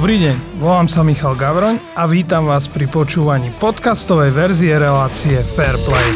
Dobrý deň, volám sa Michal Gavroň a vítam vás pri počúvaní podcastovej verzie relácie Fairplay.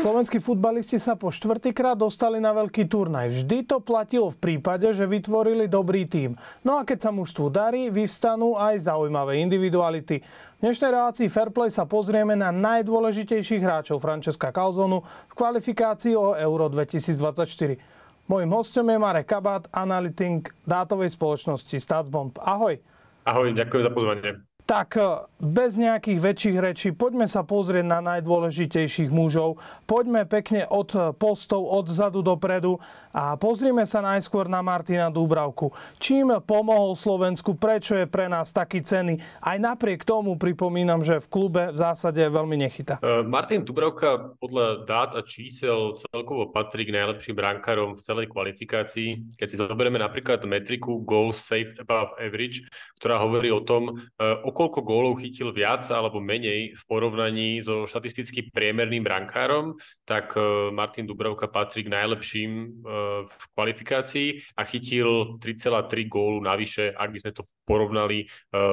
Slovenskí futbalisti sa po štvrtýkrát dostali na veľký turnaj. Vždy to platilo v prípade, že vytvorili dobrý tím. No a keď sa mužstvu darí, vyvstanú aj zaujímavé individuality. V dnešnej relácii Fairplay sa pozrieme na najdôležitejších hráčov Francesca Calzonu v kvalifikácii o Euro 2024. Mojím hostom je Marek Kabát, analytik dátovej spoločnosti Statsbomb. Ahoj. Ahoj, ďakujem za pozvanie. Tak e, bez nejakých väčších rečí, poďme sa pozrieť na najdôležitejších mužov. Poďme pekne od postov, od zadu dopredu a pozrime sa najskôr na Martina Dúbravku. Čím pomohol Slovensku, prečo je pre nás taký cený? Aj napriek tomu pripomínam, že v klube v zásade veľmi nechytá. E, Martin Dúbravka podľa dát a čísel celkovo patrí k najlepším brankárom v celej kvalifikácii. Keď si zoberieme napríklad metriku goals saved above average, ktorá hovorí o tom, e, o koľko gólov chytil viac alebo menej v porovnaní so štatisticky priemerným brankárom, tak e, Martin Dubravka patrí k najlepším e, v kvalifikácii a chytil 3,3 gólu navyše, ak by sme to porovnali e,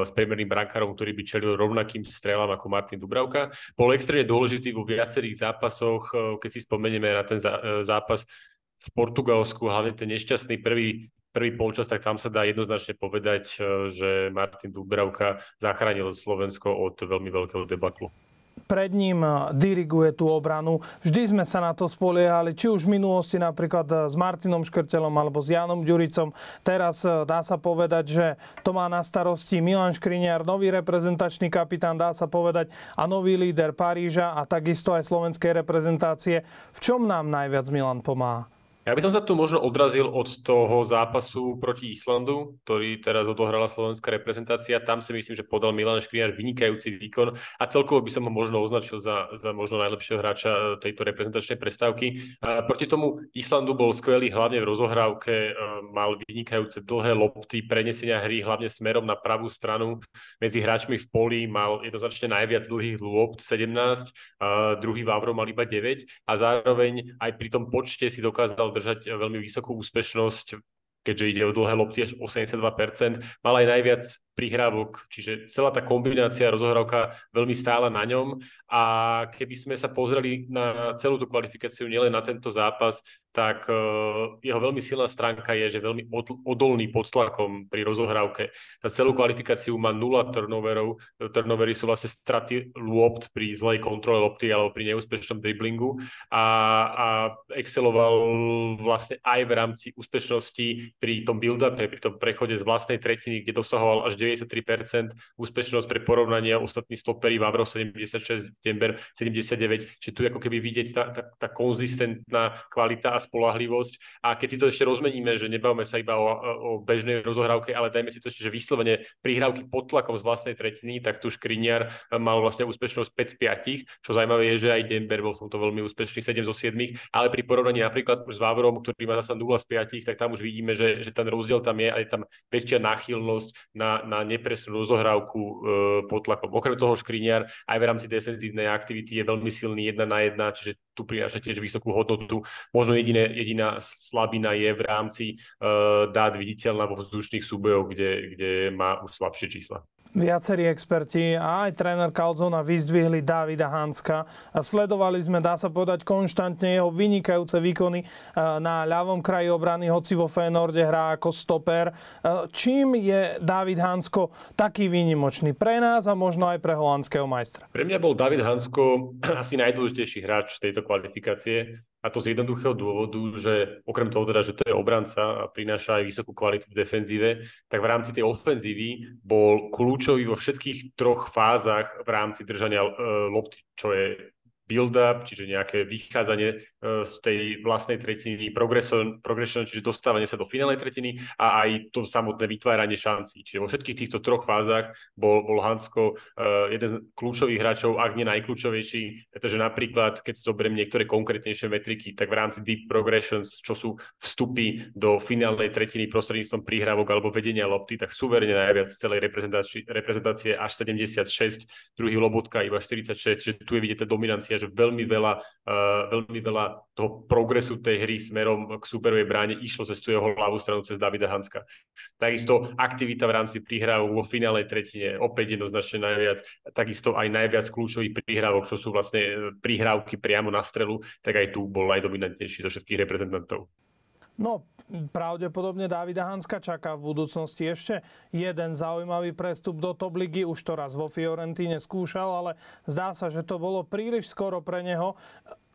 s priemerným brankárom, ktorý by čelil rovnakým strelám ako Martin Dubravka. Bol extrémne dôležitý vo viacerých zápasoch, keď si spomenieme na ten zápas v Portugalsku, hlavne ten nešťastný prvý prvý polčas, tak tam sa dá jednoznačne povedať, e, že Martin Dubravka zachránil Slovensko od veľmi veľkého debaklu pred ním e, diriguje tú obranu. Vždy sme sa na to spoliehali, či už v minulosti napríklad e, s Martinom Škrtelom alebo s Janom Ďuricom. Teraz dá sa povedať, že to má na starosti Milan Škriniar, nový reprezentačný kapitán, dá sa povedať, a nový líder Paríža a takisto aj slovenskej reprezentácie. V čom nám najviac Milan pomáha? Ja by som sa tu možno odrazil od toho zápasu proti Islandu, ktorý teraz odohrala slovenská reprezentácia. Tam si myslím, že podal Milan Škriňar vynikajúci výkon a celkovo by som ho možno označil za, za možno najlepšieho hráča e, tejto reprezentačnej prestávky. A proti tomu Islandu bol skvelý hlavne v rozohrávke, e, mal vynikajúce dlhé lopty, prenesenia hry hlavne smerom na pravú stranu medzi hráčmi v poli, mal jednoznačne najviac dlhých lopt 17, a druhý Vávro mal iba 9 a zároveň aj pri tom počte si dokázal držať veľmi vysokú úspešnosť, keďže ide o dlhé lopty až 82%. Mal aj najviac prihrávok, čiže celá tá kombinácia rozohrávka veľmi stála na ňom a keby sme sa pozreli na celú tú kvalifikáciu, nielen na tento zápas, tak uh, jeho veľmi silná stránka je, že veľmi od, odolný pod tlakom pri rozohrávke. Za celú kvalifikáciu má nula turnoverov. Turnovery sú vlastne straty lopt pri zlej kontrole lopty alebo pri neúspešnom driblingu a, a exceloval vlastne aj v rámci úspešnosti pri tom build-upe, pri tom prechode z vlastnej tretiny, kde dosahoval až 93% úspešnosť pre porovnanie ostatní stopery Vavro 76, Dember 79, čiže tu ako keby vidieť tá, tá, tá konzistentná kvalita a spolahlivosť. A keď si to ešte rozmeníme, že nebavíme sa iba o, o bežnej rozohrávke, ale dajme si to ešte, že vyslovene prihrávky pod tlakom z vlastnej tretiny, tak tu Škriniar mal vlastne úspešnosť 5 z 5, čo zaujímavé je, že aj Denver bol som to veľmi úspešný 7 zo 7, ale pri porovnaní napríklad už s Vavrom, ktorý má zase 0 z 5, tak tam už vidíme, že, že ten rozdiel tam je, aj tam väčšia náchylnosť na, na nepresnú rozohrávku e, pod tlakom. Okrem toho Škriniar aj v rámci defenzívnej aktivity je veľmi silný jedna na jedna, čiže tu prináša tiež vysokú hodnotu. Možno jediné, jediná slabina je v rámci uh, dát viditeľná vo vzdušných súbojoch, kde, kde má už slabšie čísla. Viacerí experti a aj tréner Calzona vyzdvihli Davida Hanska. Sledovali sme, dá sa povedať, konštantne jeho vynikajúce výkony eh, na ľavom kraji obrany, hoci vo Fénorde hrá ako stoper. Eh, čím je David Hansko taký výnimočný pre nás a možno aj pre holandského majstra? Pre mňa bol David Hansko asi najdôležitejší hráč tejto kvalifikácie. A to z jednoduchého dôvodu, že okrem toho teda, že to je obranca a prináša aj vysokú kvalitu v defenzíve, tak v rámci tej ofenzívy bol kľúčový vo všetkých troch fázach v rámci držania e, lopty, čo je build-up, čiže nejaké vychádzanie e, z tej vlastnej tretiny, progression, progression, čiže dostávanie sa do finálnej tretiny a aj to samotné vytváranie šancí. Čiže vo všetkých týchto troch fázach bol, bol Hansko uh, jeden z kľúčových hráčov, ak nie najkľúčovejší, pretože napríklad, keď zoberiem niektoré konkrétnejšie metriky, tak v rámci deep progressions, čo sú vstupy do finálnej tretiny prostredníctvom príhrávok alebo vedenia lopty, tak suverene najviac z celej reprezentácie až 76, druhý Lobotka iba 46, čiže tu je vidieť tá dominancia že veľmi veľa, uh, veľmi veľa toho progresu tej hry smerom k superovej bráne išlo cez tú jeho hlavú stranu, cez Davida Hanska. Takisto aktivita v rámci prihrávok vo finále tretine, opäť jednoznačne najviac, takisto aj najviac kľúčových prihrávok, čo sú vlastne e, prihrávky priamo na strelu, tak aj tu bol najdominantnejší zo všetkých reprezentantov. No, pravdepodobne Davida Hanska čaká v budúcnosti ešte jeden zaujímavý prestup do top ligy. Už to raz vo Fiorentíne skúšal, ale zdá sa, že to bolo príliš skoro pre neho.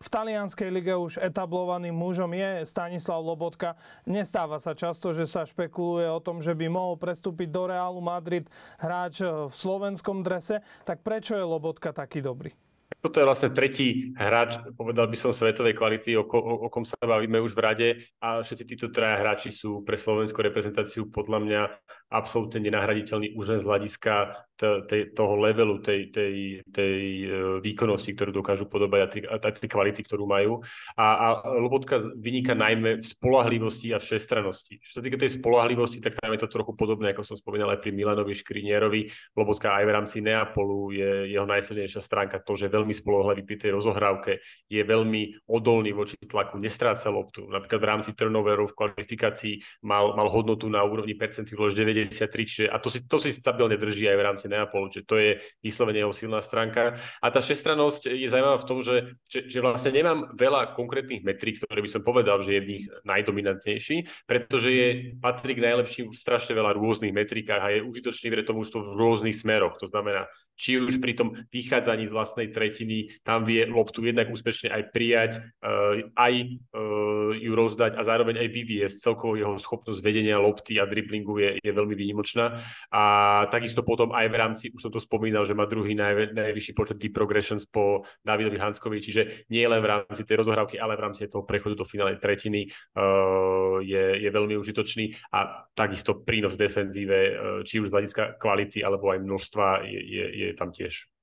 V talianskej lige už etablovaným mužom je Stanislav Lobotka. Nestáva sa často, že sa špekuluje o tom, že by mohol prestúpiť do Realu Madrid hráč v slovenskom drese. Tak prečo je Lobotka taký dobrý? Toto je vlastne tretí hráč, povedal by som, svetovej kvality, o, o, o kom sa bavíme už v rade. A všetci títo traja hráči sú pre slovenskú reprezentáciu podľa mňa absolútne nenahraditeľný už len z hľadiska tej, toho levelu, tej, tej, tej e, výkonnosti, ktorú dokážu podobať a tej kvality, ktorú majú. A, a Lobotka vyniká najmä v spolahlivosti a v všestrannosti. Čo sa týka tej spolahlivosti, tak tam je to trochu podobné, ako som spomínal aj pri Milanovi Škrinierovi. Lobotka aj v rámci Neapolu je jeho najsilnejšia stránka to, že veľmi spolahlavý pri tej rozohrávke, je veľmi odolný voči tlaku, nestráca loptu. Napríklad v rámci turnoverov v kvalifikácii mal, mal hodnotu na úrovni percentil 93, čiže, a to si, to si stabilne drží aj v rámci Neapolu, čiže to je vyslovene jeho silná stránka. A tá šestranosť je zaujímavá v tom, že, že, že vlastne nemám veľa konkrétnych metrík, ktoré by som povedal, že je v nich najdominantnejší, pretože je, patrí k najlepším v strašne veľa rôznych metrikách a je užitočný pre tomu už to v rôznych smeroch. To znamená, či už pri tom vychádzaní z vlastnej tretiny, tam vie loptu jednak úspešne aj prijať, uh, aj uh, ju rozdať a zároveň aj vyviesť. Celkovo jeho schopnosť vedenia lopty a driblingu je, je veľmi výnimočná. A takisto potom aj v rámci, už som to spomínal, že má druhý naj, najvyšší počet deep progressions po Davidovi Hanskovi, čiže nie len v rámci tej rozohrávky, ale v rámci toho prechodu do finálnej tretiny uh, je, je veľmi užitočný a takisto prínos v defenzíve, uh, či už z hľadiska kvality alebo aj množstva je, je je tam tiež.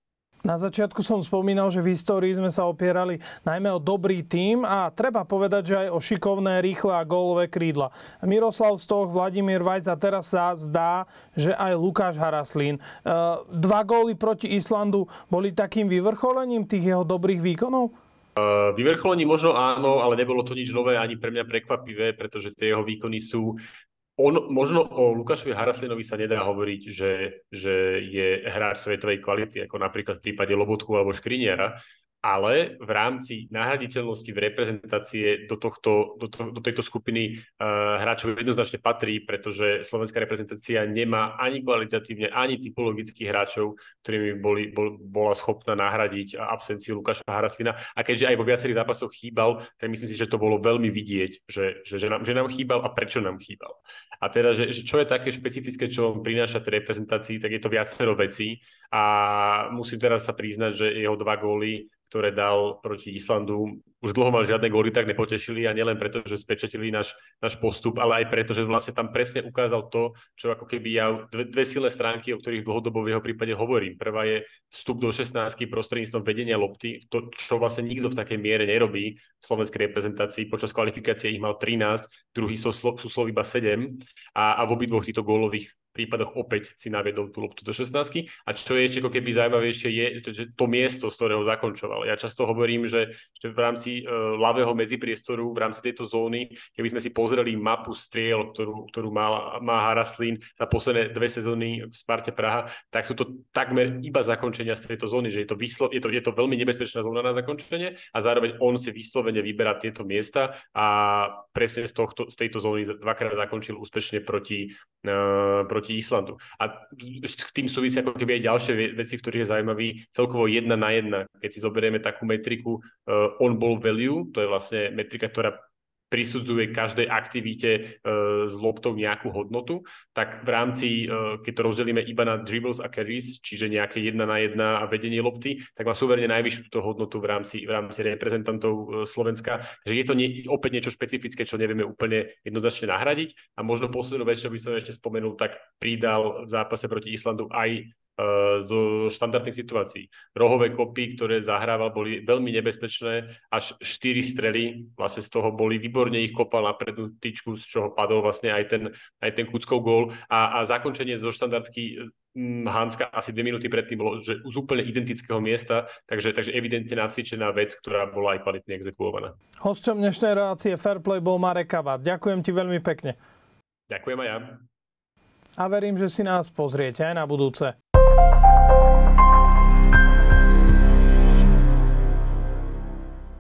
Na začiatku som spomínal, že v histórii sme sa opierali najmä o dobrý tím a treba povedať, že aj o šikovné, rýchle a gólové krídla. Miroslav Stoch, Vladimír Vajs a teraz sa zdá, že aj Lukáš Haraslín. E, dva góly proti Islandu boli takým vyvrcholením tých jeho dobrých výkonov? Uh, vyvrcholení možno áno, ale nebolo to nič nové ani pre mňa prekvapivé, pretože tie jeho výkony sú on, možno o Lukášovi Haraslinovi sa nedá hovoriť, že, že je hráč svetovej kvality, ako napríklad v prípade Lobotku alebo Škriniera, ale v rámci nahraditeľnosti v reprezentácie do, tohto, do, to, do tejto skupiny uh, hráčov jednoznačne patrí, pretože slovenská reprezentácia nemá ani kvalitatívne, ani typologických hráčov, ktorými boli, bol, bola schopná nahradiť absenciu Lukáša Haraslina. A keďže aj vo viacerých zápasoch chýbal, tak myslím si, že to bolo veľmi vidieť, že, že, že, nám, že nám chýbal a prečo nám chýbal. A teda, že, že čo je také špecifické, čo on prináša tej reprezentácii, tak je to viacero vecí. A musím teraz sa priznať, že jeho dva góly ktoré dal proti Islandu. Už dlho mal žiadne góly, tak nepotešili a nielen preto, že spečetili náš, náš postup, ale aj preto, že vlastne tam presne ukázal to, čo ako keby ja dve, dve silné stránky, o ktorých dlhodobo v jeho prípade hovorím. Prvá je vstup do 16 prostredníctvom vedenia lopty, to, čo vlastne nikto v takej miere nerobí v slovenskej reprezentácii. Počas kvalifikácie ich mal 13, druhý sú, sú slov iba 7 a, a v obidvoch týchto gólových prípadoch opäť si naviedol tú loptu do 16. A čo je ešte ako keby zaujímavejšie je, že to miesto, z ktorého zakončoval. Ja často hovorím, že, že v rámci uh, ľavého medzipriestoru, v rámci tejto zóny, keby sme si pozreli mapu striel, ktorú, ktorú má, má Haraslín za posledné dve sezóny v Sparte Praha, tak sú to takmer iba zakončenia z tejto zóny, že je to, vyslo, je to, je to veľmi nebezpečná zóna na zakončenie a zároveň on si vyslovene vyberá tieto miesta a presne z, tohto, z tejto zóny dvakrát zakončil úspešne proti, uh, proti Islandu. A k tým súvisia ako keby aj ďalšie veci, v ktorých je zaujímavý, celkovo jedna na jedna. Keď si zoberieme takú metriku uh, on-ball value, to je vlastne metrika, ktorá prisudzuje každej aktivite e, s loptou nejakú hodnotu, tak v rámci, e, keď to rozdelíme iba na dribbles a carries, čiže nejaké jedna na jedna a vedenie lopty, tak má súverne najvyššiu túto hodnotu v rámci, v rámci reprezentantov e, Slovenska. Že je to nie, opäť niečo špecifické, čo nevieme úplne jednoznačne nahradiť. A možno poslednú vec, čo by som ešte spomenul, tak pridal v zápase proti Islandu aj zo štandardných situácií. Rohové kopy, ktoré zahrával, boli veľmi nebezpečné, až 4 strely, vlastne z toho boli výborne ich kopal na prednú tyčku, z čoho padol vlastne aj ten, aj ten Kuckov gól a, a zakončenie zo štandardky mm, Hanska asi dve minúty predtým bolo že z úplne identického miesta, takže, takže evidentne nacvičená vec, ktorá bola aj kvalitne exekuovaná. Hostom dnešnej relácie Fairplay bol Marek Kabát. Ďakujem ti veľmi pekne. Ďakujem aj ja. A verím, že si nás pozriete aj na budúce. Música